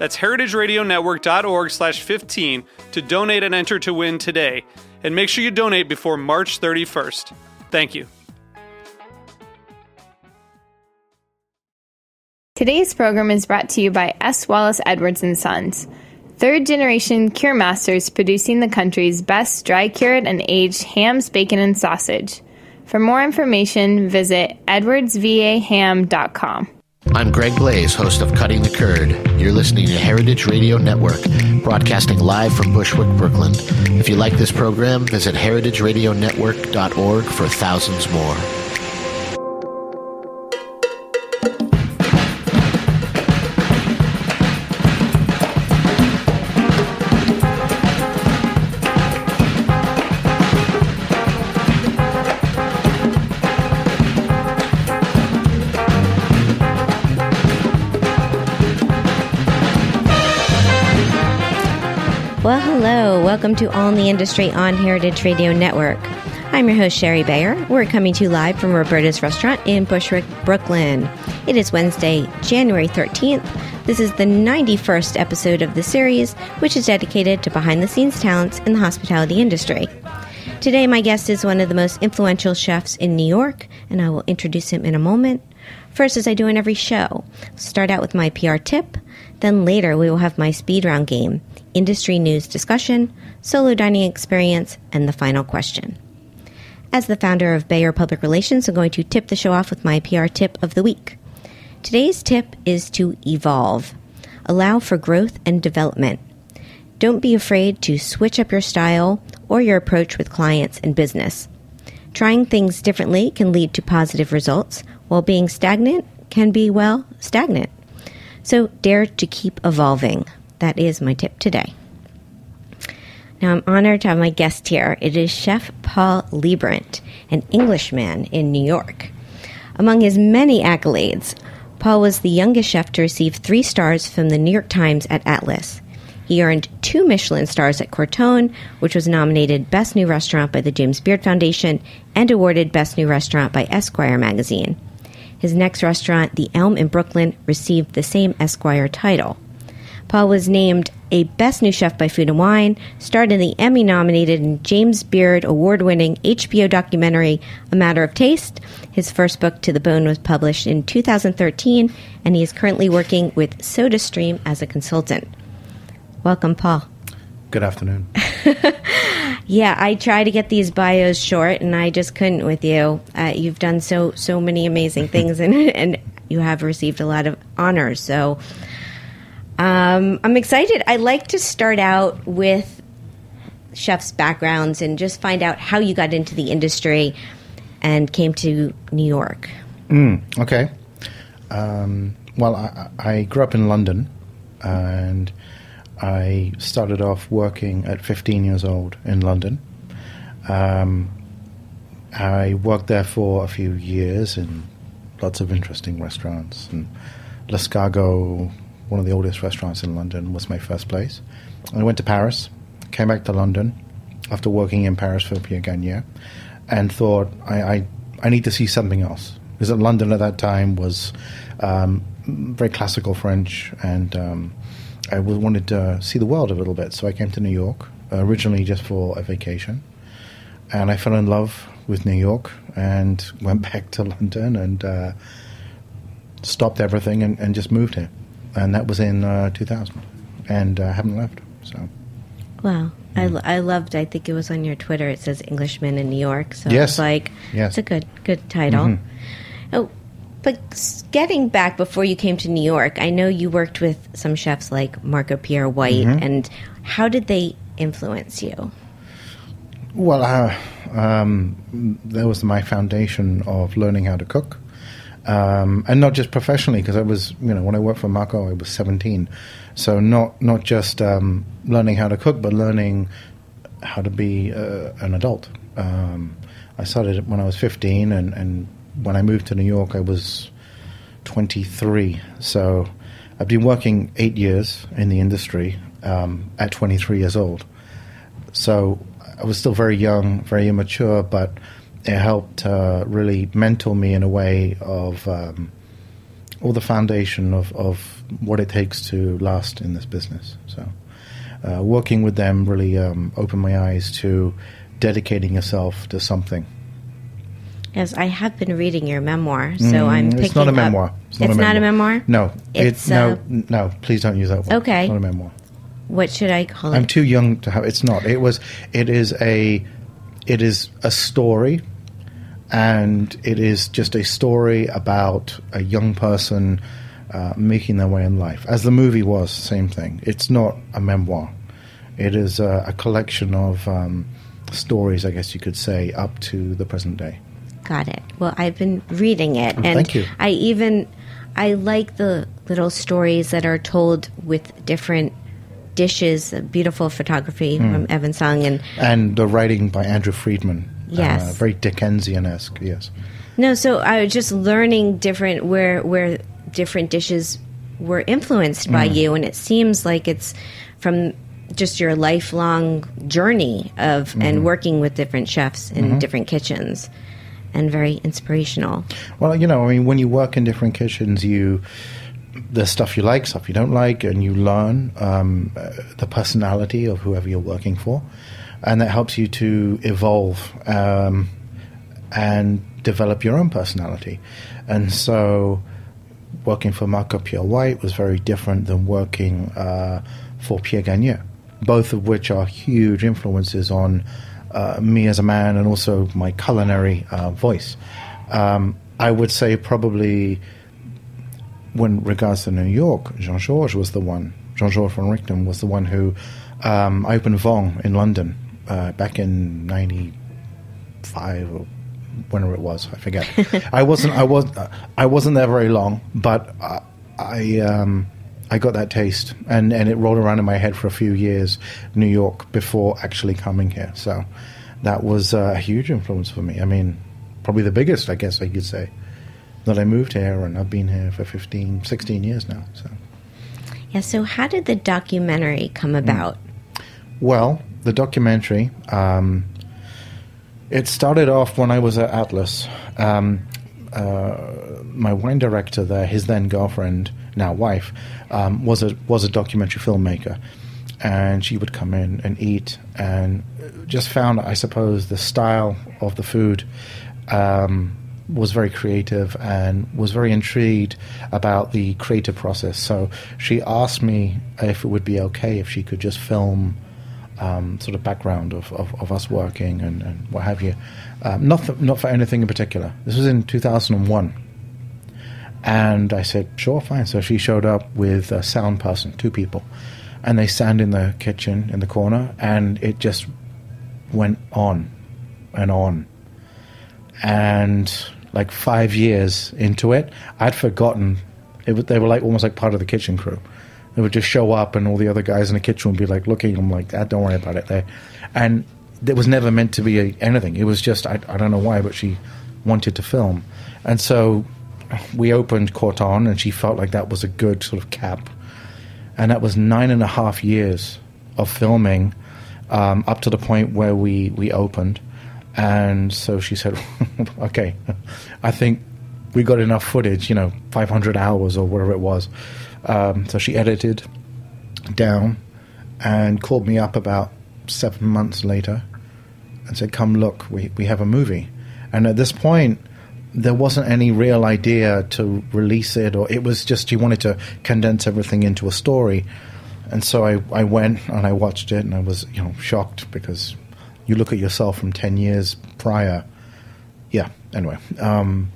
That's heritageradionetwork.org slash 15 to donate and enter to win today. And make sure you donate before March 31st. Thank you. Today's program is brought to you by S. Wallace Edwards and Sons, third generation cure masters producing the country's best dry cured and aged hams, bacon, and sausage. For more information, visit edwardsvaham.com. I'm Greg Blaze, host of Cutting the Curd. You're listening to Heritage Radio Network, broadcasting live from Bushwick, Brooklyn. If you like this program, visit heritageradionetwork.org for thousands more. Welcome to All in the Industry on Heritage Radio Network. I'm your host, Shari Bayer. We're coming to you live from Roberta's Restaurant in Bushwick, Brooklyn. It is Wednesday, January 13th. This is the 91st episode of the series, which is dedicated to behind the scenes talents in the hospitality industry. Today, my guest is one of the most influential chefs in New York, and I will introduce him in a moment. First, as I do in every show, start out with my PR tip. Then later, we will have my speed round game, industry news discussion, solo dining experience, and the final question. As the founder of Bayer Public Relations, I'm going to tip the show off with my PR tip of the week. Today's tip is to evolve, allow for growth and development. Don't be afraid to switch up your style or your approach with clients and business. Trying things differently can lead to positive results, while being stagnant can be, well, stagnant. So dare to keep evolving. That is my tip today. Now I'm honored to have my guest here. It is Chef Paul Liebrandt, an Englishman in New York. Among his many accolades, Paul was the youngest chef to receive three stars from the New York Times at Atlas. He earned two Michelin stars at Corton, which was nominated Best New Restaurant by the James Beard Foundation and awarded Best New Restaurant by Esquire magazine. His next restaurant, The Elm in Brooklyn, received the same Esquire title. Paul was named a Best New Chef by Food and Wine, starred in the Emmy nominated and James Beard award winning HBO documentary A Matter of Taste. His first book, To the Bone, was published in 2013, and he is currently working with SodaStream as a consultant. Welcome, Paul. Good afternoon. Yeah, I try to get these bios short, and I just couldn't with you. Uh, you've done so so many amazing things, and and you have received a lot of honors. So um, I'm excited. I like to start out with chefs' backgrounds and just find out how you got into the industry and came to New York. Mm, okay. Um, well, I, I grew up in London, and I started off working at 15 years old in London. Um, I worked there for a few years in lots of interesting restaurants. And L'Escargot, one of the oldest restaurants in London, was my first place. I went to Paris, came back to London after working in Paris for Pierre Gagnaire, and thought I, I, I need to see something else. Because London at that time was um, very classical French and um, I wanted to see the world a little bit, so I came to New York originally just for a vacation, and I fell in love with New York and went back to London and uh, stopped everything and, and, just moved here, and that was in uh, 2000, and I haven't left. So Wow. I, lo- I loved, I think it was on your Twitter, it says Englishman in New York. So Yes. it's like, Yes. it's a good, good title. Oh, but getting back before you came to New York, I know you worked with some chefs like Marco Pierre White, and how did they influence you? Well, uh, um, that was my foundation of learning how to cook, um, and not just professionally, because I was, you know, when I worked for Marco, I was seventeen, so not not just um, learning how to cook, but learning how to be uh, an adult. Um, I started when I was fifteen, and, and when I moved to New York, I was twenty three. So I've been working eight years in the industry um, at twenty three years old. So I was still very young, very immature, but it helped uh, really mentor me in a way of um, all the foundation of, of what it takes to last in this business. So uh, working with them really um, opened my eyes to dedicating yourself to something. Yes, I have been reading your memoir, so I'm Mm, picking it's not a up- memoir. It's, not a memoir? No, It's, it, no, uh, no. Please don't use that word. Okay. it's not a memoir. What should I call it? I'm too young to have. It's not. It was. It is a. It is a story, and it is just a story about a young person uh, making their way in life. As the movie was, same thing. It's not a memoir. It is a, a collection of um, stories, I guess you could say, up to the present day. Got it. Well, I've been reading it, and thank you. I even I like the little stories that are told with different dishes. Beautiful photography Hmm. from Evan Sung, and And the writing by Andrew Friedman. Yes. Uh, very Dickensian esque, yes. no. So I was just learning different where where different dishes were influenced by Mm. you, and it seems like it's from just your lifelong journey of Mm-hmm. and working with different chefs in different kitchens, and very inspirational. Well, you know, I mean, when you work in different kitchens, you there's stuff you like, stuff you don't like, and you learn um, uh, the personality of whoever you're working for, and that helps you to evolve um, and develop your own personality. And so, working for Marco Pierre White was very different than working uh, for Pierre Gagnaire, both of which are huge influences on uh, me as a man and also my culinary uh, voice. Um, I would say probably when regards to New York, Jean Georges was the one. Jean Georges Vongerichten was the one who um, opened Vong in London uh, back in '95 or whenever it was. I forget. I wasn't. I was. I wasn't there very long, but I. I um, I got that taste, and, and it rolled around in my head for a few years, New York, before actually coming here. So that was a huge influence for me. I mean, probably the biggest, I guess I could say, that I moved here, and I've been here for 15, 16 years now. So, Yeah. So how did the documentary come about? well, the documentary, um, it started off when I was at Atlas. Um, uh, my wine director there, his then girlfriend, now wife, um, was a was a documentary filmmaker, and she would come in and eat, and just found, I suppose, the style of the food um, was very creative and was very intrigued about the creative process. So she asked me if it would be okay if she could just film um, sort of background of, of, of us working and, and what have you. Um, not, for, not for anything in particular. This was in 2001. And I said, sure, fine. So she showed up with a sound person, two people. And they stand in the kitchen in the corner, and it just went on and on. And like five years into it, I'd forgotten. It, they were like almost like part of the kitchen crew. They would just show up, and all the other guys in the kitchen would be like looking. I'm like, ah, don't worry about it. There, and it was never meant to be a, anything. It was just I, I don't know why, but she wanted to film, and so we opened Corton, and she felt like that was a good sort of cap, and that was nine and a half years of filming um, up to the point where we we opened, and so she said, okay, I think we got enough footage, you know, 500 hours or whatever it was. Um, so she edited down and called me up about seven months later and said, "Come look, we we have a movie." And at this point, there wasn't any real idea to release it, or it was just she wanted to condense everything into a story. and so I, I went and I watched it and I was you know shocked because you look at yourself from ten years prior. Yeah. Anyway, um,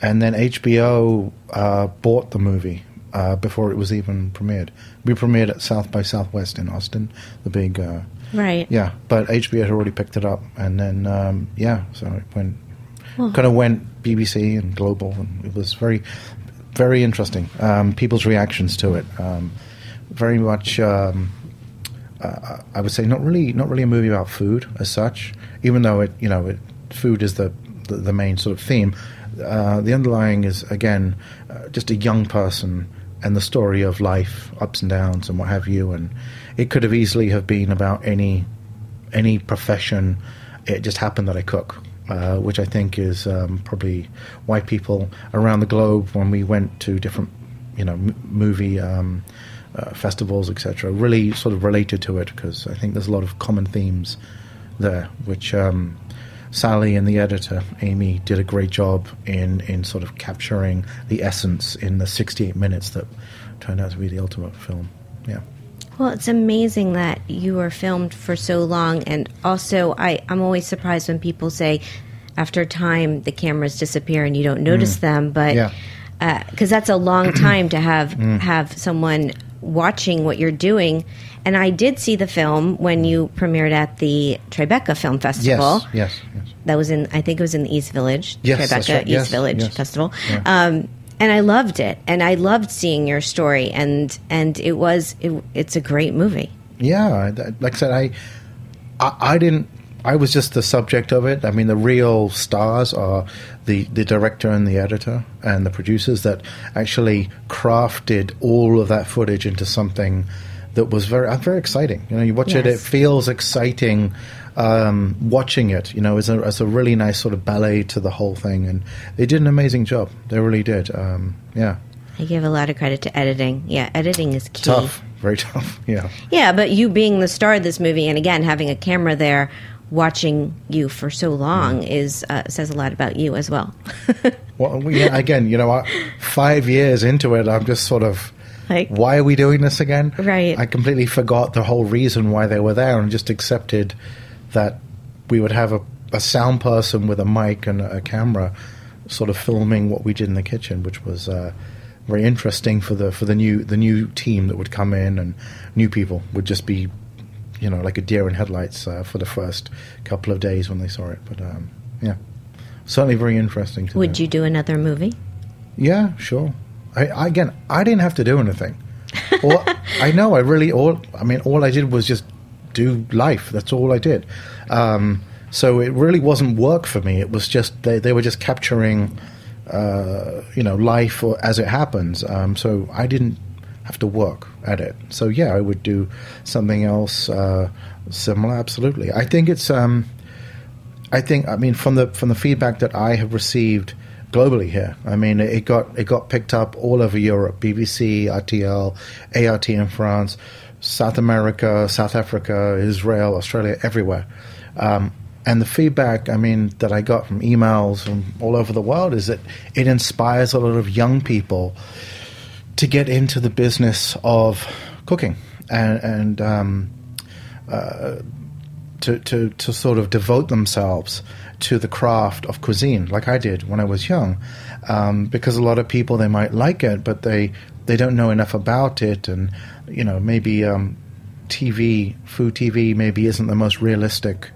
and then HBO uh, bought the movie uh, before it was even premiered. We premiered at South by Southwest in Austin, the big. Uh, Right. yeah, but HBO had already picked it up, and then um, yeah, so it went kind of went BBC and global, and it was very, very interesting. Um, people's reactions to it, um, very much. Um, uh, I would say not really, not really a movie about food as such, even though it, you know, it, food is the, the the main sort of theme. Uh, the underlying is again uh, just a young person and the story of life, ups and downs, and what have you. And it could have easily have been about any any profession. It just happened that I cook, uh, which I think is um, probably why people around the globe, when we went to different, you know, m- movie um, uh, festivals, etc., really sort of related to it because I think there's a lot of common themes there, which um, Sally and the editor Amy did a great job in in sort of capturing the essence in the 68 minutes that turned out to be the ultimate film. Yeah. Well, it's amazing that you were filmed for so long, and also I, I'm always surprised when people say, after time, the cameras disappear and you don't notice mm. them. But Yeah. Uh, because that's a long time to have mm. have someone watching what you're doing. And I did see the film when you premiered at the Tribeca Film Festival. Yes. Yes. Yes. That was in, I think it was in the East Village, Yes, Tribeca right. East Yes, Village yes. Festival. Yeah. Um, and I loved it, and I loved seeing your story, and and it was it, it's a great movie. Yeah, like I said, I, I, I didn't. I was just the subject of it. I mean, the real stars are the the director and the editor and the producers that actually crafted all of that footage into something that was very uh, very exciting. You know, you watch it, it feels exciting. Um, watching it, you know, as a, as a really nice sort of ballet to the whole thing, and they did an amazing job. They really did. Um, yeah, I give a lot of credit to editing. Yeah, editing is key. tough, very tough. Yeah. Yeah, but you being the star of this movie, and again having a camera there watching you for so long Mm. is uh, says a lot about you as well. Well, yeah, again, you know, I- five years into it, I'm just sort of, Like- why are we doing this again? Right. I completely forgot the whole reason why they were there and just accepted that we would have a, a sound person with a mic and a, camera, sort of filming what we did in the kitchen, which was uh, very interesting for the for the new the new team that would come in and new people would just be, you know, like a deer in headlights uh, for the first couple of days when they saw it. But um, yeah, certainly very interesting. To Would do. you do another movie? Yeah, sure. I, I again, I didn't have to do anything. all, I know. I really all. I mean, all I did was just do life. That's all I did. Um, so it really wasn't work for me. It was just they, they were just capturing, uh, you know, life or, as it happens. Um, so I didn't have to work at it. So yeah, I would do something else uh, similar. Absolutely. I think it's. Um, I think I mean from the from the feedback that I have received globally here. I mean it got it got picked up all over Europe, BBC, RTL, ART in France, South America, South Africa, Israel, Australia, everywhere. Um, and the feedback, I mean, that I got from emails from all over the world is that it inspires a lot of young people to get into the business of cooking and, and um, to, to, to sort of devote themselves to the craft of cuisine, like I did when I was young, um, because a lot of people they might like it, but they they don't know enough about it, and you know maybe um, TV, food TV, maybe isn't the most realistic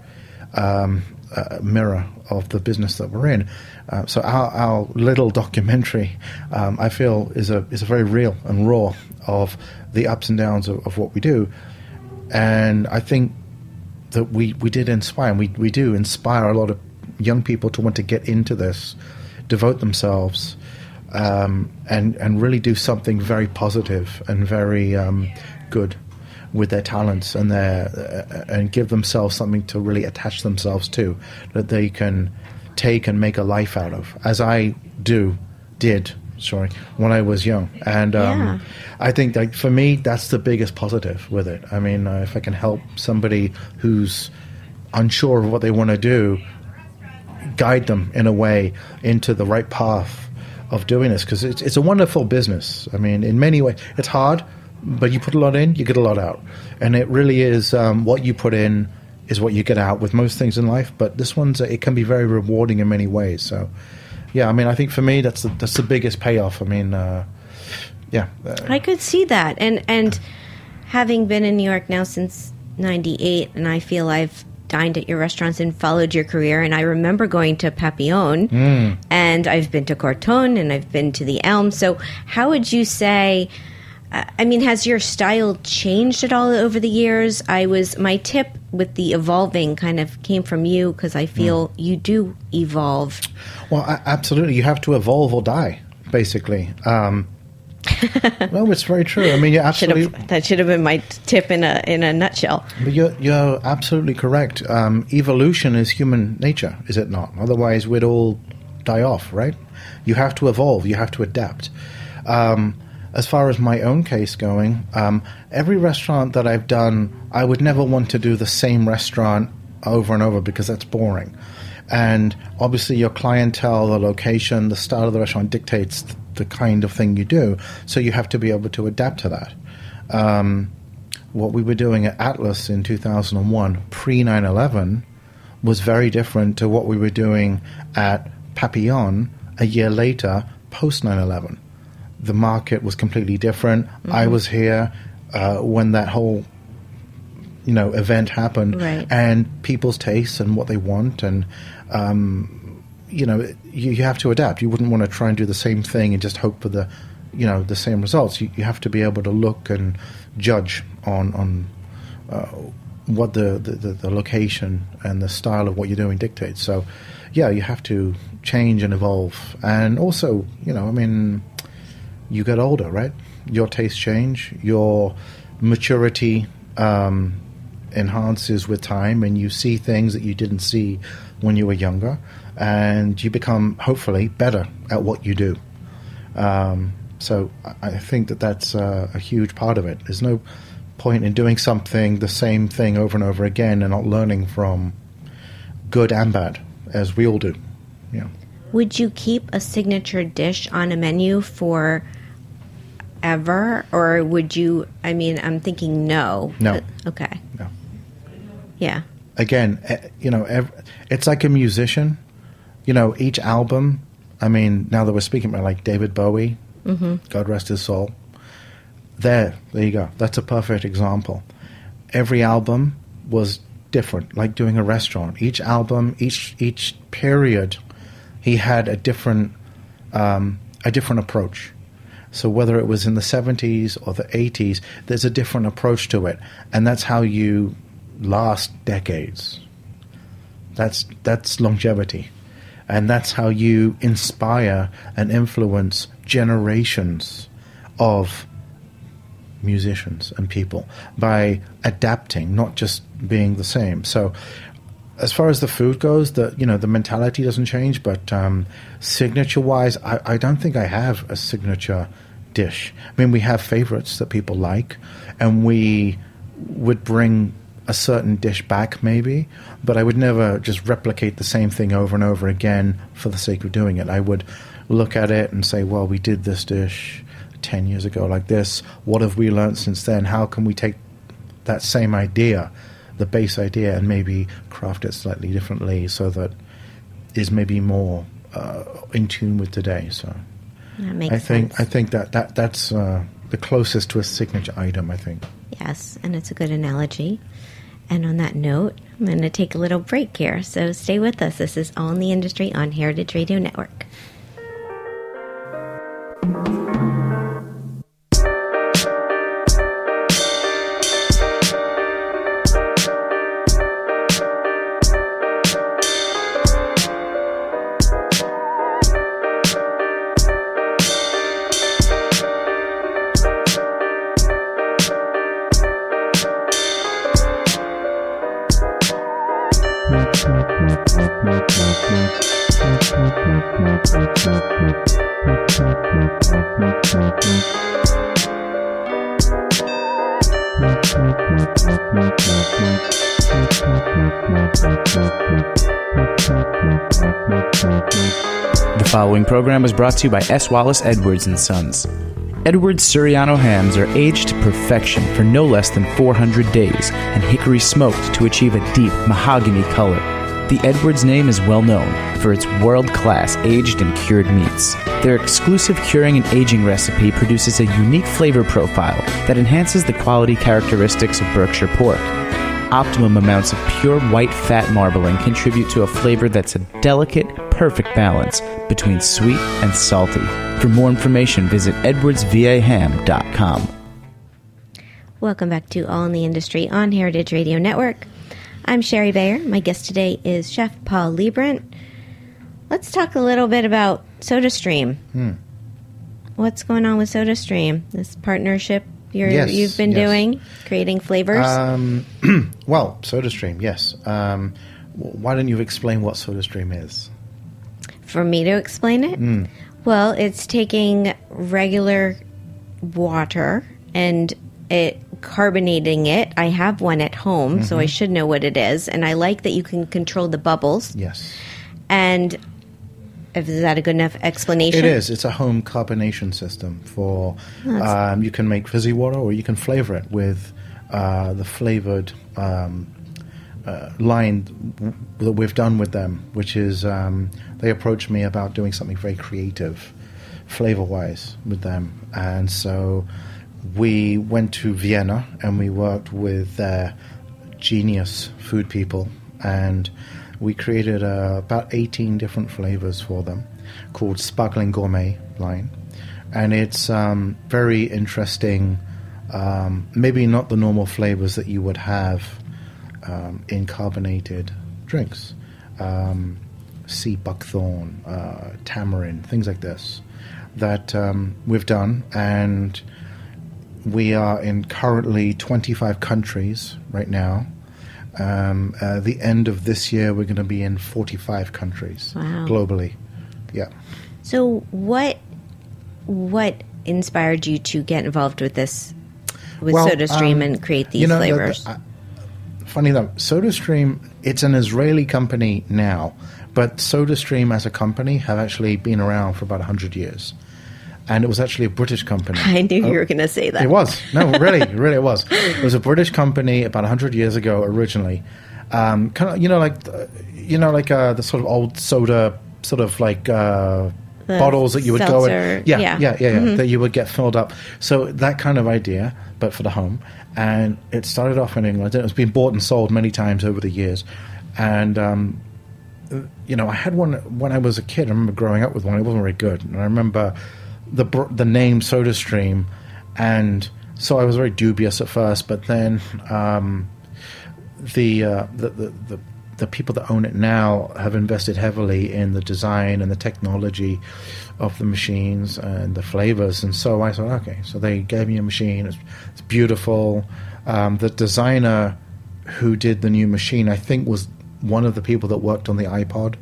um, uh, mirror of the business that we're in. Uh, so our, our little documentary, um, I feel, is a is a very real and raw of the ups and downs of, of what we do, and I think that we, we did inspire, and we, we do inspire a lot of young people to want to get into this, devote themselves, um, and and really do something very positive and very um, good with their talents and their uh, and give themselves something to really attach themselves to that they can take and make a life out of, as I do did. Sorry, when I was young, and um, Yeah. I think that for me, that's the biggest positive with it. I mean, uh, if I can help somebody who's unsure of what they want to do, guide them in a way into the right path of doing this, because it's, it's a wonderful business. I mean, in many ways, it's hard, but you put a lot in, you get a lot out, and it really is um, what you put in is what you get out with most things in life. But this one's it can be very rewarding in many ways. So, yeah, I mean, I think for me that's the, that's the biggest payoff. I mean, uh, yeah, uh, I could see that, and and having been in New York now since '98, and I feel I've dined at your restaurants and followed your career. And I remember going to Papillon, Mm. and I've been to Corton, and I've been to the Elm. So, how would you say? I mean, has your style changed at all over the years? I was my tip with the evolving kind of came from you because I feel you do evolve. Well, absolutely. You have to evolve or die, basically. Um, no, it's very true. I mean, you're Should absolutely, have that should have been my tip in a in a nutshell. but you're, you're absolutely correct. Um, evolution is human nature, is it not? Otherwise, we'd all die off, right? You have to evolve. You have to adapt. Um, as far as my own case going, um, every restaurant that I've done, I would never want to do the same restaurant over and over because that's boring. And obviously, your clientele, the location, the style of the restaurant dictates the kind of thing you do. So you have to be able to adapt to that. Um, what we were doing at Atlas in 2001, pre 9 11, was very different to what we were doing at Papillon a year later, post 9 11. The market was completely different. I was here uh, when that whole you know event happened. Right. and people's tastes and what they want and um, you know you, you have to adapt. You wouldn't want to try and do the same thing and just hope for the you know the same results. You, you have to be able to look and judge on on uh, what the, the, the, the location and the style of what you're doing dictates. So yeah you have to change and evolve. And also you know i mean you get older, right? Your tastes change, your maturity um, enhances with time, and you see things that you didn't see when you were younger, and you become hopefully better at what you do. Um, so I- think that that's uh, a huge part of it. There's no point in doing something the same thing over and over again and not learning from good and bad, as we all do. Yeah. Would you keep a signature dish on a menu for ever, or would you? I mean, I'm thinking no. No. But- okay. No. Yeah. again, eh, you know, it's like a musician. You know, each album. I mean, now that we're speaking about like David Bowie, God rest his soul. There, there you go. That's a perfect example. Every album was different, like doing a restaurant. Each album, each each period, he had a different um, a different approach. So whether it was in the 70s or the 80s, there's a different approach to it, and that's how you last decades. That's that's longevity, and that's how you inspire and influence generations of musicians and people by adapting, not just being the same. So, as far as the food goes, the you know the mentality doesn't change, but um, signature wise, I, I don't think I have a signature dish. I mean, we have favorites that people like, and we would bring a certain dish back maybe, but I would never just replicate the same thing over and over again for the sake of doing it. I would look at it and say, well, we did this dish 10 years ago like this. What have we learned since then? How can we take that same idea, the base idea, and maybe craft it slightly differently so that is maybe more uh, in tune with today? So That makes I think sense. I think that, that that's uh, the closest to a signature item. I think. Yes, and it's a good analogy. And on that note, I'm going to take a little break here. So stay with us. This is All in the Industry on Heritage Radio Network. Was brought to you by S. Wallace Edwards and Sons. Edwards Surryano hams are aged to perfection for no less than 400 days and hickory smoked to achieve a deep mahogany color. The Edwards name is well known for its world class aged and cured meats. Their exclusive curing and aging recipe produces a unique flavor profile that enhances the quality characteristics of Berkshire pork. Optimum amounts of pure white fat marbling contribute to a flavor that's a delicate, perfect balance between sweet and salty. For more information, visit edwardsvaham.com. Welcome back to All in the Industry on Heritage Radio Network. I'm Shari Bayer. My guest today is Chef Paul Liebrandt. Let's talk a little bit about SodaStream. Hmm. What's going on with SodaStream? This partnership you're, Yes, you've been yes. doing, creating flavors. Um, well, SodaStream, yes. Um, why don't you explain what SodaStream is? For me to explain it? Hmm. Well, it's taking regular water and it carbonating it. I have one at home, so Mm-hmm. I should know what it is. And I like that you can control the bubbles. Yes. And is that a good enough explanation? It is. It's a home carbonation system for. Um, you can make fizzy water, or you can flavor it with uh, the flavored um, uh, line that we've done with them, which is um, they approached me about doing something very creative, flavor-wise, with them, and so we went to Vienna and we worked with their genius food people and we created uh, about 18 different flavors for them called Sparkling Gourmet line. And it's um, very interesting, um, maybe not the normal flavors that you would have um, in carbonated drinks. Um, sea buckthorn, uh, tamarind, things like this that um, we've done. And we are in currently 25 countries right now. Um, uh, the end of this year, we're going to be in 45 countries Wow. globally. Yeah. So what what inspired you to get involved with this with Well, SodaStream um, and create these you know, the- the- flavors? uh, funny though, SodaStream, it's an Israeli company now, but SodaStream as a company have actually been around for about 100 years. And it was actually a British company. I knew you were going to say that. It was. No, really, really it was. It was a British company about 100 years ago originally. Um, kind of, you know, like, uh, you know, like uh, the sort of old soda, sort of like uh, bottles that you would go seltzer, in. Yeah, yeah. yeah, yeah, yeah, that you would get filled up. So that kind of idea, but for the home. And it started off in England. It's been bought and sold many times over the years. And, um, you know, I had one when I was a kid. I remember growing up with one. It wasn't very good. And I remember the the name SodaStream, and so I was very dubious at first. But then um, the, uh, the, the the the people that own it now have invested heavily in the design and the technology of the machines and the flavors. And so I thought, okay, so they gave me a machine. It's, it's beautiful. Um, the designer who did the new machine, I think, was one of the people that worked on the iPod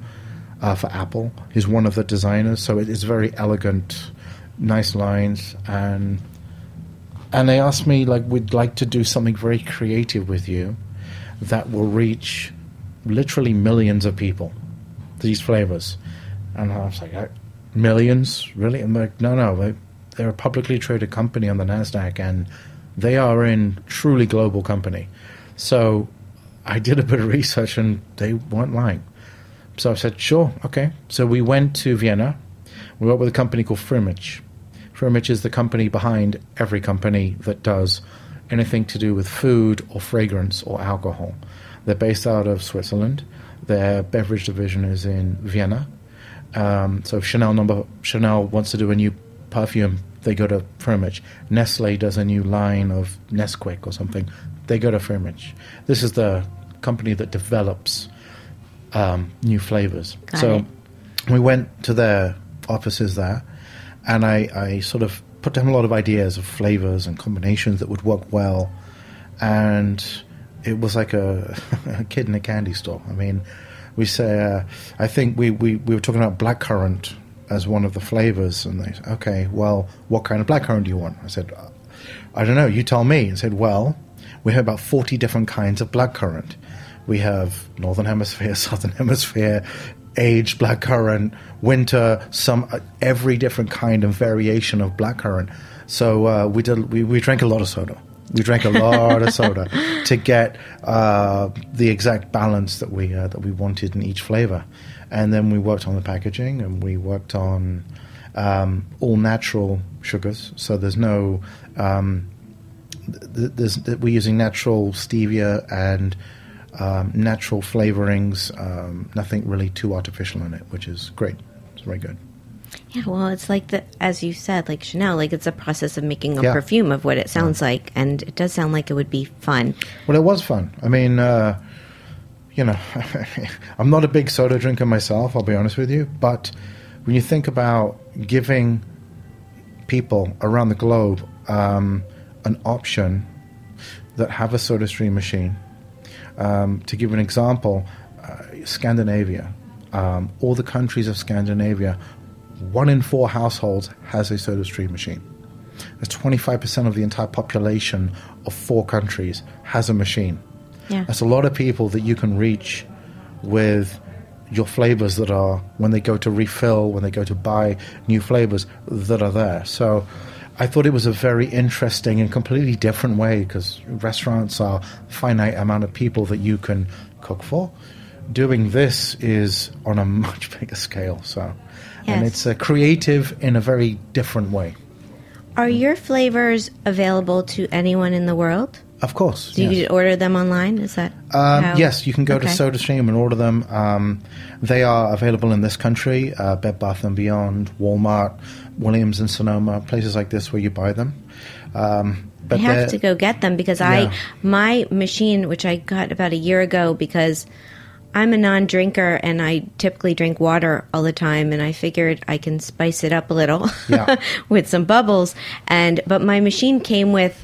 uh, for Apple. He's one of the designers, so it is very elegant, nice lines, and and they asked me like, we'd like to do something very creative with you that will reach literally millions of people. These flavors, and I was like, "Uh, millions, really? I'm like, no, no, they, they're a publicly traded company on the Nasdaq, and they are in truly global company. So I did a bit of research, and they weren't lying. So I said, sure, okay. So we went to Vienna. We worked with a company called Firmenich. Firmenich is the company behind every company that does anything to do with food or fragrance or alcohol. They're based out of Switzerland. Their beverage division is in Vienna. Um, so if Chanel number Chanel wants to do a new perfume, they go to Firmenich. Nestle does a new line of Nesquik or something, they go to Firmenich. This is the company that develops um, new flavors. Got so it. we went to their offices there, and I, I sort of put down a lot of ideas of flavors and combinations that would work well, and it was like a, a kid in a candy store. I mean, we say, uh, I think we, we, we were talking about blackcurrant as one of the flavors, and they said, okay, well, what kind of blackcurrant do you want? I said, "Uh, I don't know, you tell me. And said, well, we have about 40 different kinds of blackcurrant. We have Northern Hemisphere, Southern Hemisphere, aged blackcurrant, winter, some every different kind of variation of blackcurrant. So uh, we did. We, we drank a lot of soda. We drank a lot of soda to get uh, the exact balance that we uh, that we wanted in each flavor, and then we worked on the packaging and we worked on um, all natural sugars. So there's no um, th- there's, th- we're using natural stevia and um, natural flavorings. Um, nothing really too artificial in it, which is great. It's very good. Yeah, well, it's like the as you said, like Chanel, like it's a process of making a Yeah. perfume of what it sounds like, and it does sound like it would be fun. Well, it was fun. I mean, uh, you know, I'm not a big soda drinker myself, I'll be honest with you. But when you think about giving people around the globe um, an option that have a soda stream machine, um, to give an example, uh, Scandinavia, um, all the countries of Scandinavia, one in four households has a soda stream machine. That's 25% of the entire population of four countries has a machine. Yeah. That's a lot of people that you can reach with your flavors that are, when they go to refill, when they go to buy new flavors, that are there. So I thought it was a very interesting and completely different way because restaurants are finite amount of people that you can cook for. Doing this is on a much bigger scale. So, and it's uh, creative in a very different way. Are your flavors available to anyone in the world? Of course. Do you yes. order them online? Is that Um, yes, you can go to SodaStream and order them. Um, they are available in this country, uh, Bed Bath and Beyond, Walmart, Williams and Sonoma, places like this where you buy them. Um, I have to go get them because Yeah. I my machine, which I got about a year ago, because I'm a non-drinker and I typically drink water all the time, and I figured I can spice it up a little Yeah. with some bubbles. And but my machine came with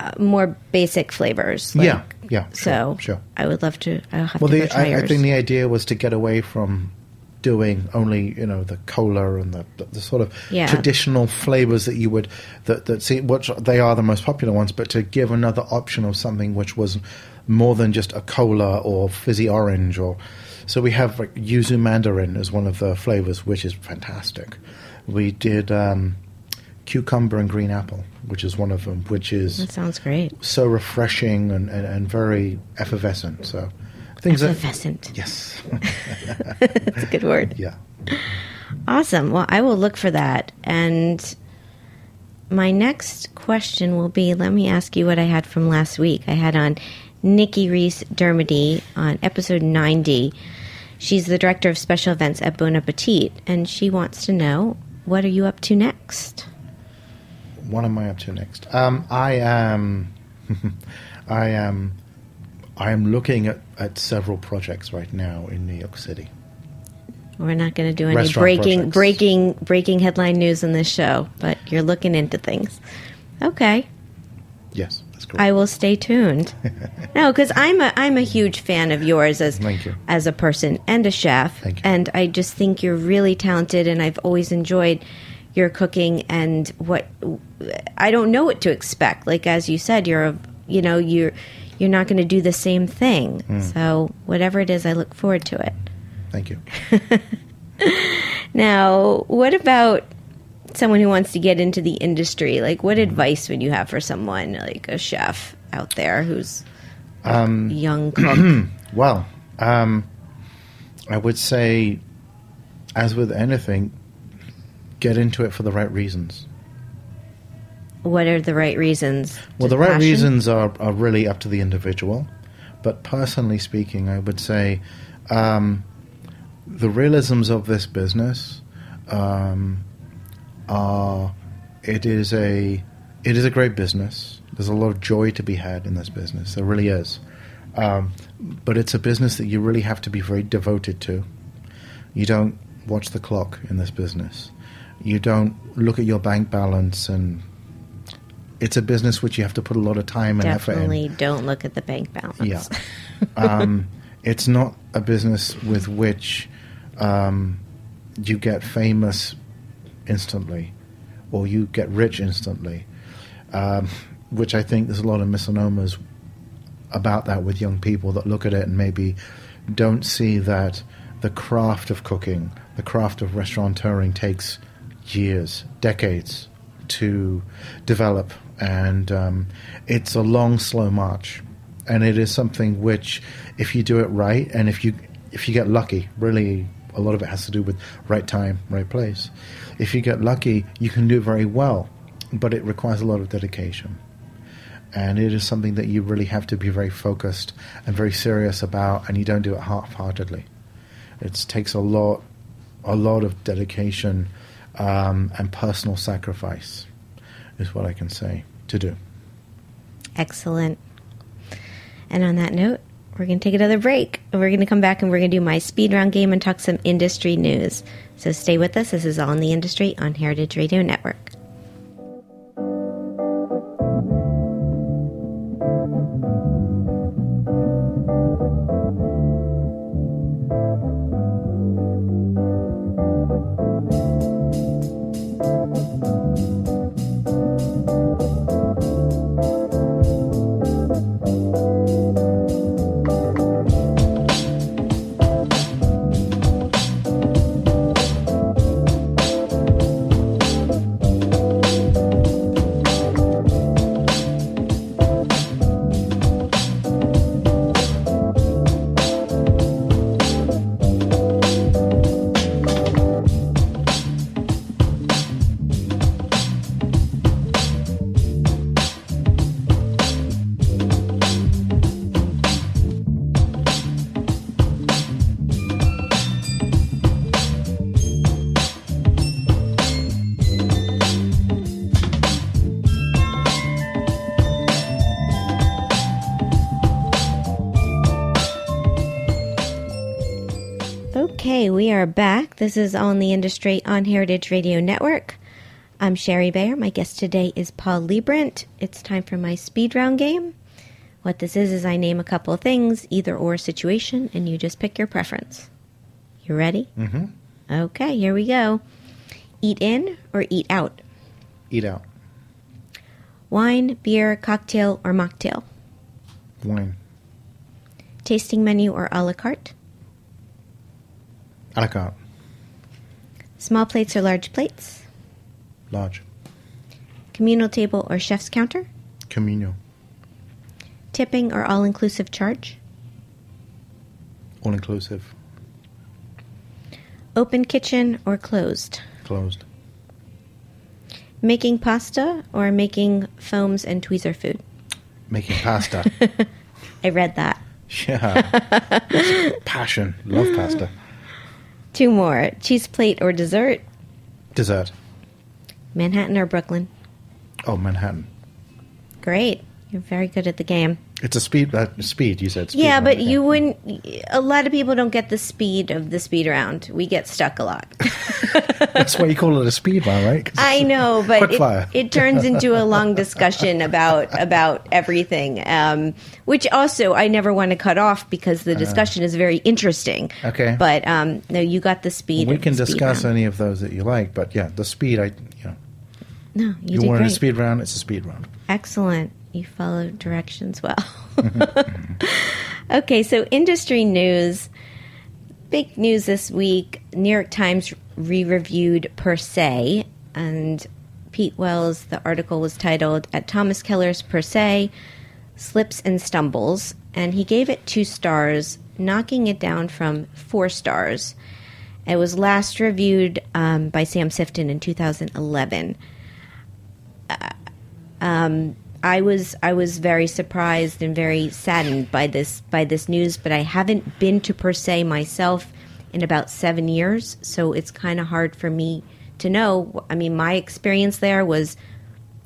uh, more basic flavors. like- Yeah, yeah, sure, so sure. I would love to. I'll have Well, to the, I, I think the idea was to get away from doing only you know the cola and the, the, the sort of Yeah. traditional flavors that you would that that see which they are the most popular ones, but to give another option of something which was more than just a cola or fizzy orange or so we have like yuzu mandarin as one of the flavors, which is fantastic. We did um, cucumber and green apple, which is one of them, which is that sounds great. so refreshing and, and, and very effervescent. So things Effervescent. yes, That's a good word. yeah. Awesome. Well, I will look for that. And my next question will be let me ask you what I had from last week. I had on Nikki Reese Dermody on episode 90. She's the director of special events at Bon Appetit, and she wants to know what are you up to next? What am I up to next? Um, I am, I am, I am looking at, at several projects right now in New York City. We're not going to do any Restaurant breaking projects. breaking breaking headline news in this show, but you're looking into things. Okay. Yes, that's correct. I will stay tuned. no, because I'm a I'm a huge fan of yours as Thank you. as a person and a chef, Thank you. and I just think you're really talented, and I've always enjoyed your cooking and what I don't know what to expect. Like as you said, you're a you know you're you're not going to do the same thing. Hmm. So whatever it is, I look forward to it. Thank you. Now, what about someone who wants to get into the industry? Like, what advice would you have for someone like a chef out there who's Um, young cook? Well, um, I would say, as with anything, get into it for the right reasons. what are the right reasons? Well, Just the right passion? reasons are, are really up to the individual. But personally speaking, I would say um, the realisms of this business um, are it is a it is a great business. There's a lot of joy to be had in this business. There really is. Um, but it's a business that you really have to be very devoted to. You don't watch the clock in this business. You don't look at your bank balance and it's a business which you have to put a lot of time and effort in. Definitely don't look at the bank balance. Yeah. um, it's not a business with which um, you get famous instantly or you get rich instantly, um, which I think there's a lot of misnomers about that with young people that look at it and maybe don't see that the craft of cooking, the craft of restaurateuring takes years, decades, to develop, and um, it's a long, slow march. And it is something which, if you do it right, and if you if you get lucky, really, a lot of it has to do with right time, right place. If you get lucky, you can do very well, but it requires a lot of dedication and it is something that you really have to be very focused and very serious about, and you don't do it half-heartedly. It takes a lot, a lot of dedication um, and personal sacrifice, is what I can say to do. Excellent. And on that note, we're going to take another break. We're going to come back and we're going to do my speed round game and talk some industry news. So stay with us. This is All in the Industry on Heritage Radio Network. Are back. This is On the Industry on Heritage Radio Network. I'm Shari Bayer. My guest today is Paul Liebrandt. It's time for my speed round game. What this is is I name a couple of things, either or situation, and you just pick your preference. You ready? Mm-hmm. Okay, here we go. Eat in or eat out? Eat out. Wine, beer, cocktail, or mocktail? Wine. Tasting menu or a la carte? A la carte. Small plates or large plates? Large. Communal table or chef's counter? Communal. Tipping or all inclusive charge? All inclusive. Open kitchen or closed? Closed. Making pasta or making foams and tweezer food? Making pasta. I read that. yeah. Passion. Love pasta. Two more. Cheese plate or dessert? Dessert. Manhattan or Brooklyn? Oh, Manhattan. Great. You're very good at the game. It's a speed. Uh, speed. You said. Speed yeah, round, but you wouldn't. A lot of people don't get the speed of the speed round. We get stuck a lot. That's why you call it a speed round, right? I know, but it, it turns into a long discussion about about everything. Um, which also I never want to cut off because the discussion is very interesting. Uh. Okay. but um, no, you got the speed. we can speed discuss round. any of those that you like, but yeah, the speed. I you know, No, you, you, wanted great. a speed round. It's a speed round. Excellent. You followed directions well. Mm-hmm. okay, so industry news. Big news this week. New York Times re reviewed Per Se, and Pete Wells, the article was titled At Thomas Keller's Per Se Slips and Stumbles, and he gave it two stars, knocking it down from four stars. It was last reviewed um, by Sam Sifton in 2011. Uh, um, I was I was very surprised and very saddened by this by this news, but I haven't been to Per Se myself in about seven years, so it's kind of hard for me to know. I mean, my experience there was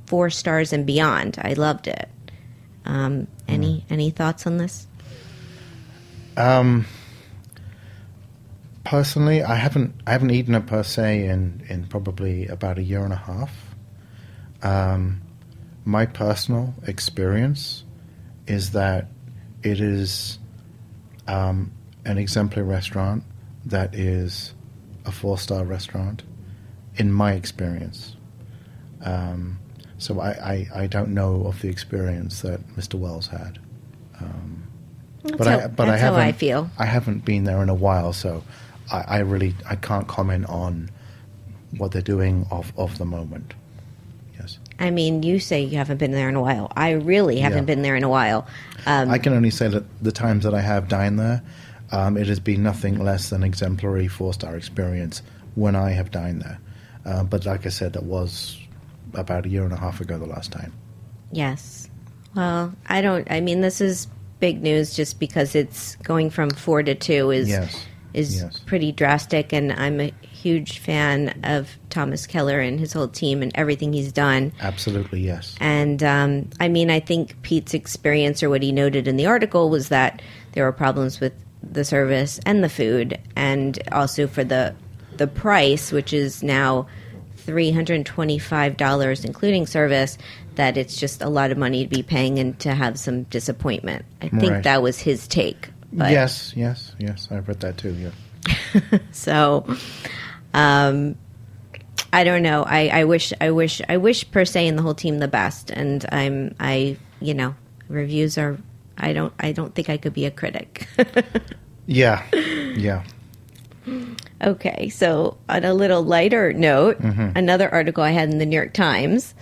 four stars and beyond. I loved it. Um, any any thoughts on this? Um, Personally, I haven't I haven't eaten a Per Se in, in probably about a year and a half. Um, my personal experience is that it is um, an exemplary restaurant that is a four star restaurant, in my experience. Um, so I, I, I don't know of the experience that Mr. Wells had. Um, but how- I but I haven't I feel. I haven't been there in a while, so I, I really I can't comment on what they're doing of of the moment. I mean, you say you haven't been there in a while. I really haven't Yeah. been there in a while. Um, I can only say that the times that I have dined there, um, it has been nothing less than exemplary four star experience when I have dined there. Uh, but like I said, that was about a year and a half ago the last time. Yes. Well, I don't. I mean, this is big news just because it's going from four to two is Yes. is Yes. pretty drastic, and I'm a huge fan of Thomas Keller and his whole team and everything he's done. Absolutely, yes. And um, I mean, I think Pete's experience, or what he noted in the article, was that there were problems with the service and the food, and also for the the price, which is now three hundred and twenty five dollars, including service. That it's just a lot of money to be paying and to have some disappointment. I think Right. that was his take. But, yes, yes, yes. I've read that too, yeah. So, um, I don't know. I, I wish, I wish, I wish Per Se and the whole team the best. And I'm, I, you know, reviews are. I don't, I don't think I could be a critic. Yeah, yeah. okay, so on a little lighter note, Mm-hmm. another article I had in the New York Times,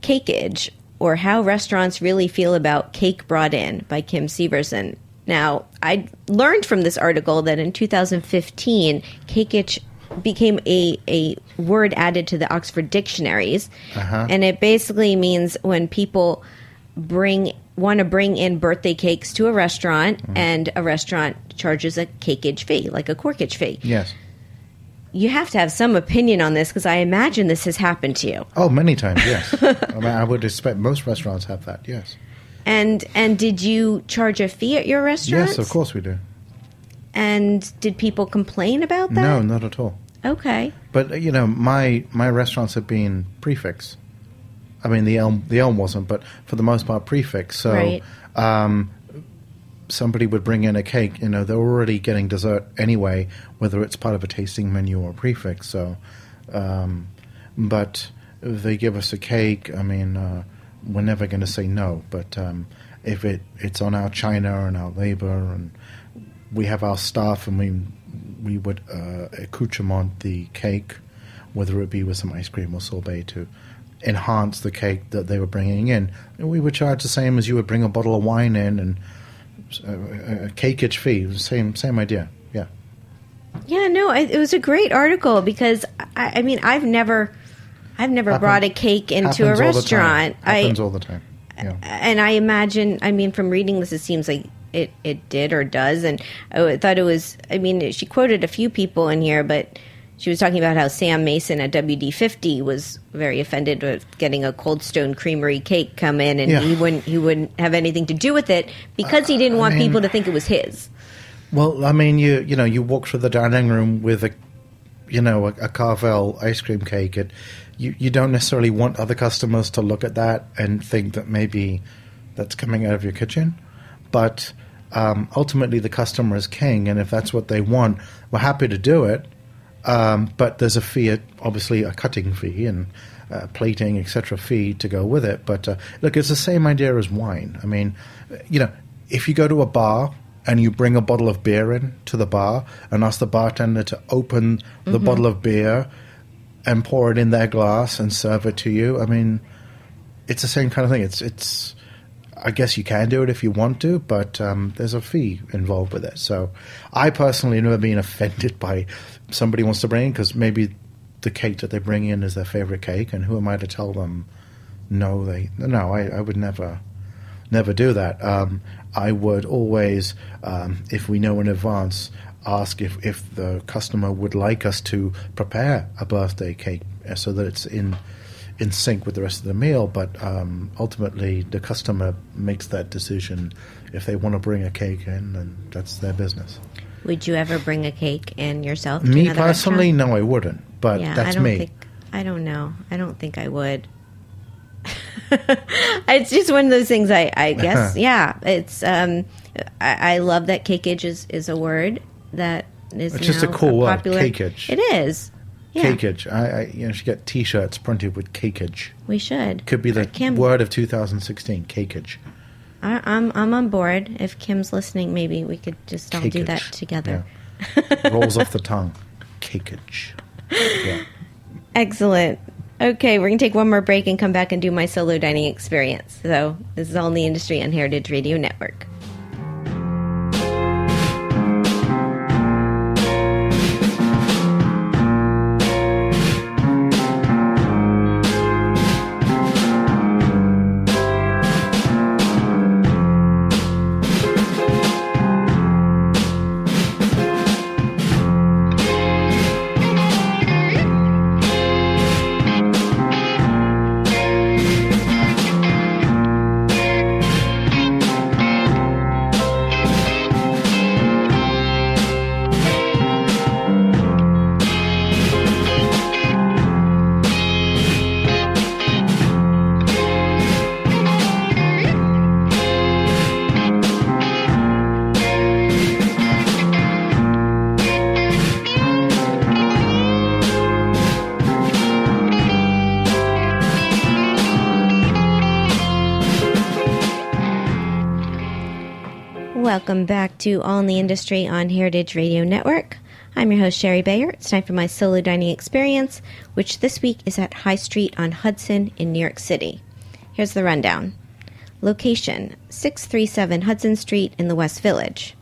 Cakeage or how restaurants really feel about cake brought in by Kim Severson. Now, I learned from this article that in 2015, cakeage became a, a word added to the Oxford dictionaries. Uh-huh. And it basically means when people bring want to bring in birthday cakes to a restaurant mm-hmm. and a restaurant charges a cakeage fee, like a corkage fee. Yes. You have to have some opinion on this because I imagine this has happened to you. Oh, many times, yes. I mean, I would expect most restaurants have that, yes. And and did you charge a fee at your restaurant? Yes, of course we do. And did people complain about that? No, not at all. Okay. But uh, you know, my my restaurants have been prix fixe. I mean, the elm the elm wasn't, but for the most part, prix fixe. So, Right. um, somebody would bring in a cake. You know, they're already getting dessert anyway, whether it's part of a tasting menu or prix fixe. So, um, but they give us a cake, I mean, uh, we're never going to say no. But um, if it it's on our china and our labor, and we have our staff, and we we would uh, accoutrement the cake, whether it be with some ice cream or sorbet to enhance the cake that they were bringing in. And we would charge the same as you would bring a bottle of wine in and uh, a, a cakeage fee. Same same idea. Yeah. Yeah, no, it was a great article because I, I mean, I've never, I've never Happen- brought a cake into a Happens all the time. restaurant. I Happens all the time. Yeah. and I imagine, I mean, from reading this, it seems like it, it did or does. And oh, I thought it was, I mean, she quoted a few people in here, but she was talking about how Sam Mason at WD50 was very offended with getting a Cold Stone Creamery cake come in, and Yeah. he wouldn't he wouldn't have anything to do with it because he didn't want mean- people to think it was his. Well, I mean, you you know, you walk through the dining room with a, you know, a, a Carvel ice cream cake, and you you don't necessarily want other customers to look at that and think that maybe that's coming out of your kitchen, but um, ultimately the customer is king, and if that's what they want, we're happy to do it. Um, but there's a fee, obviously a cutting fee and uh, plating, etc. fee to go with it. But uh, look, it's the same idea as wine. I mean, you know, if you go to a bar and you bring a bottle of beer in to the bar and ask the bartender to open the bottle of beer and pour it in their glass and serve it to you, I mean, it's the same kind of thing. It's it's. I guess you can do it if you want to, but um, there's a fee involved with it. So, I personally have never been offended by somebody wants to bring in because maybe the cake that they bring in is their favorite cake, and who am I to tell them no? They no, I, I would never, never do that. Um, I would always, um, if we know in advance, ask if if the customer would like us to prepare a birthday cake uh, so that it's in in sync with the rest of the meal. But um, ultimately, the customer makes that decision. If they want to bring a cake in, then that's their business. Would you ever bring a cake in yourself? Me personally, restaurant? no, I wouldn't. But yeah, that's I don't me. think I don't know. I don't think I would. it's just one of those things. I, I guess. yeah, it's. Um, I, I love that cakeage is, is a word that is. It's just a cool word, popular. cakeage. It is. Yeah, Cakeage. I, I, you know, should get T-shirts printed with cakeage. we should. Could be the Kim, word of 2016. Cakeage. I, I'm I'm on board. If Kim's listening, maybe we could just all do that together. Yeah. Rolls off the tongue. Cakeage. Yeah. Excellent. Okay, we're going to take one more break and come back and do my solo dining experience. So, this is all in the industry on Heritage Radio Network. In the Industry on Heritage Radio Network. I'm your host, Shari Bayer. It's time for my solo dining experience, which this week is at High Street on Hudson in New York City. Here's the rundown Location 637 Hudson Street in the West Village.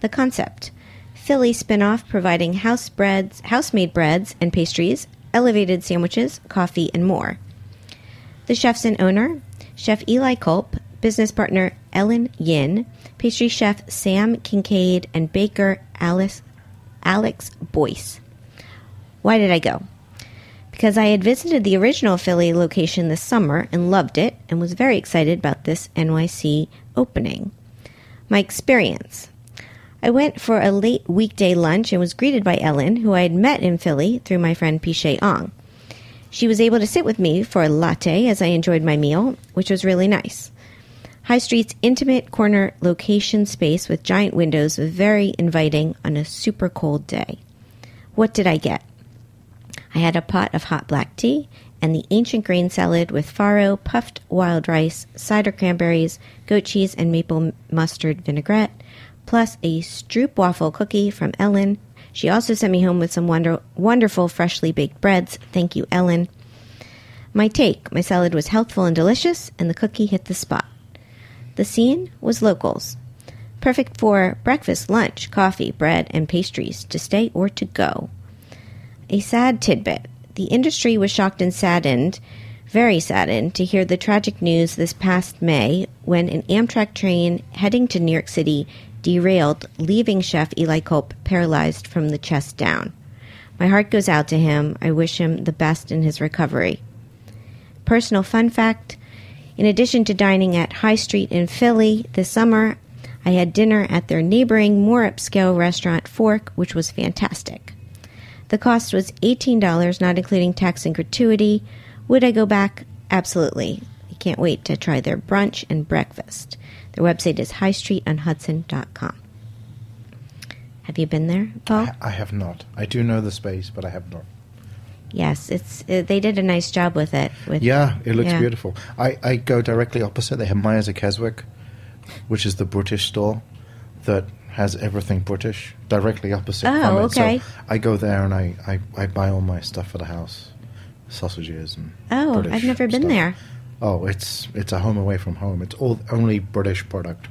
The concept Philly spinoff providing house breads, house-made breads and pastries, elevated sandwiches, coffee, and more. The chefs and owner, Chef Eli Kulp, business partner Ellen Yin, pastry chef Sam Kincaid, and baker Alice, Alex Boyce. Why did I go? Because I had visited the original Philly location this summer and loved it and was very excited about this NYC opening. My experience. I went for a late weekday lunch and was greeted by Ellen, who I had met in Philly through my friend Pichet Ong. She was able to sit with me for a latte as I enjoyed my meal, which was really nice. High Street's intimate corner location space with giant windows was very inviting on a super cold day. What did I get? I had a pot of hot black tea and the ancient grain salad with farro, puffed wild rice, cider cranberries, goat cheese, and maple mustard vinaigrette, plus a stroop waffle cookie from Ellen. She also sent me home with some wonder- wonderful freshly baked breads. Thank you, Ellen. My take my salad was healthful and delicious, and the cookie hit the spot. The scene was locals. Perfect for breakfast, lunch, coffee, bread, and pastries to stay or to go. A sad tidbit the industry was shocked and saddened, very saddened, to hear the tragic news this past May when an Amtrak train heading to New York City derailed, leaving chef Eli Kulp paralyzed from the chest down. My heart goes out to him. I wish him the best in his recovery. Personal fun fact in addition to dining at High Street in Philly this summer, I had dinner at their neighboring, more upscale restaurant, Fork, which was fantastic. The cost was $18, not including tax and gratuity. Would I go back? Absolutely. I can't wait to try their brunch and breakfast. Their website is highstreetonhudson.com. Have you been there, Paul? I, I have not. I do know the space, but I have not. Yes, it's it, they did a nice job with it. With Yeah, it looks yeah. beautiful. I, I go directly opposite. They have Myers of Keswick, which is the British store that has everything British directly opposite. Oh, okay. So I go there and I, I, I buy all my stuff for the house, sausages and. Oh, British I've never been stuff. there. Oh, it's it's a home away from home. It's all only British product.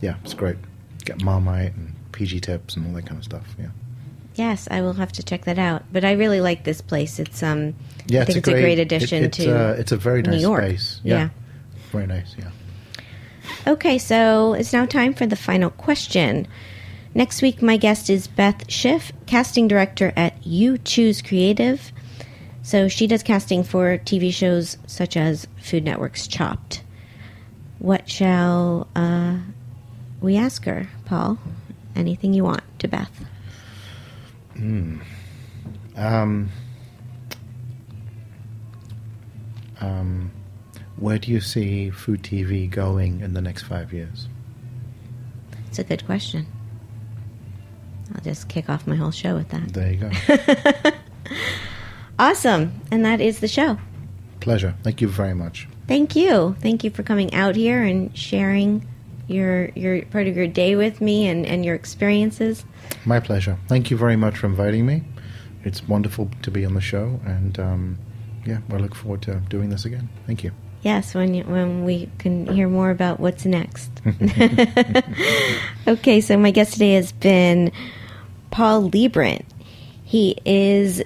Yeah, it's great. Get Marmite and PG tips and all that kind of stuff. Yeah. Yes, I will have to check that out. But I really like this place. It's um, Yeah, I think it's, it's a great, addition it- it's, to uh, it's a very New York. space. Yeah. very nice. Yeah. Okay, so it's now time for the final question. Next week, my guest is Beth Schiff, casting director at You Choose Creative. So she does casting for TV shows such as Food Network's Chopped. What shall uh, we ask her, Paul? Anything you want to Beth? Um, um, where do you see food TV going in the next five years? It's a good question. I'll just kick off my whole show with that. There you go. Awesome. And that is the show. Pleasure. Thank you very much. Thank you. Thank you for coming out here and sharing your your part of your day with me and, and your experiences. My pleasure. Thank you very much for inviting me. It's wonderful to be on the show, and um, yeah, I look forward to doing this again. Thank you. Yes, when you, when we can hear more about what's next. okay, so my guest today has been Paul Liebrandt. He is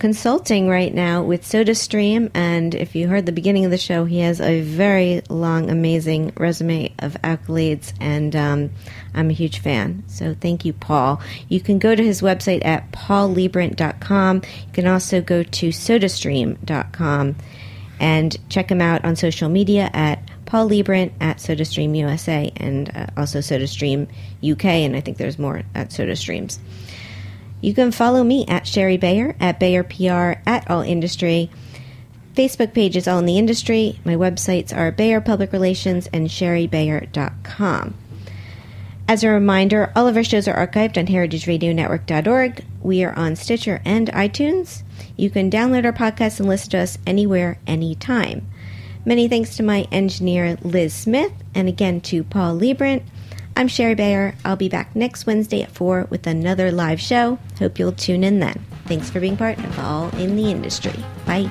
consulting right now with SodaStream, and if you heard the beginning of the show, he has a very long, amazing resume of accolades, and um, I'm a huge fan. So thank you, Paul. You can go to his website at paulliebrandt.com. You can also go to sodastream.com and check him out on social media at Paul Liebrandt at SodaStream USA and uh, also SodaStream UK, and I think there's more at SodaStreams. You can follow me at Shari Bayer, at Bayer PR, at All Industry. Facebook page is All in the Industry. My websites are Bayer Public Relations and ShariBayer.com. As a reminder, all of our shows are archived on heritageradionetwork.org. We are on Stitcher and iTunes. You can download our podcast and listen to us anywhere, anytime. Many thanks to my engineer, Liz Smith, and again to Paul Liebrandt. I'm Shari Bayer. I'll be back next Wednesday at 4 with another live show. Hope you'll tune in then. Thanks for being part of All in the Industry. Bye.